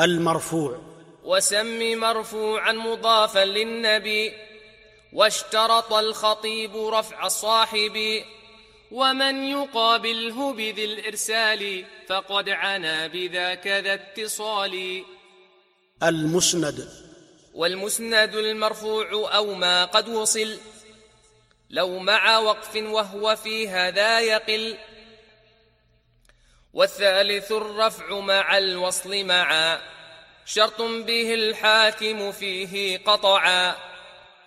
المرفوع. وسم مرفوعا مضافا للنبي واشترط الخطيب رفع الصاحب ومن يقابله بذي الإرسال فقد عنا بذاك ذا اتصال. المسند. والمسند المرفوع أو ما قد وصل لو مع وقف وهو في هذا يقل. والثالث الرفع مع الوصل معا. شرط به الحاكم فيه قطعا.